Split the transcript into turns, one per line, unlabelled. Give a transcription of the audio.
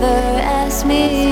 never ask me.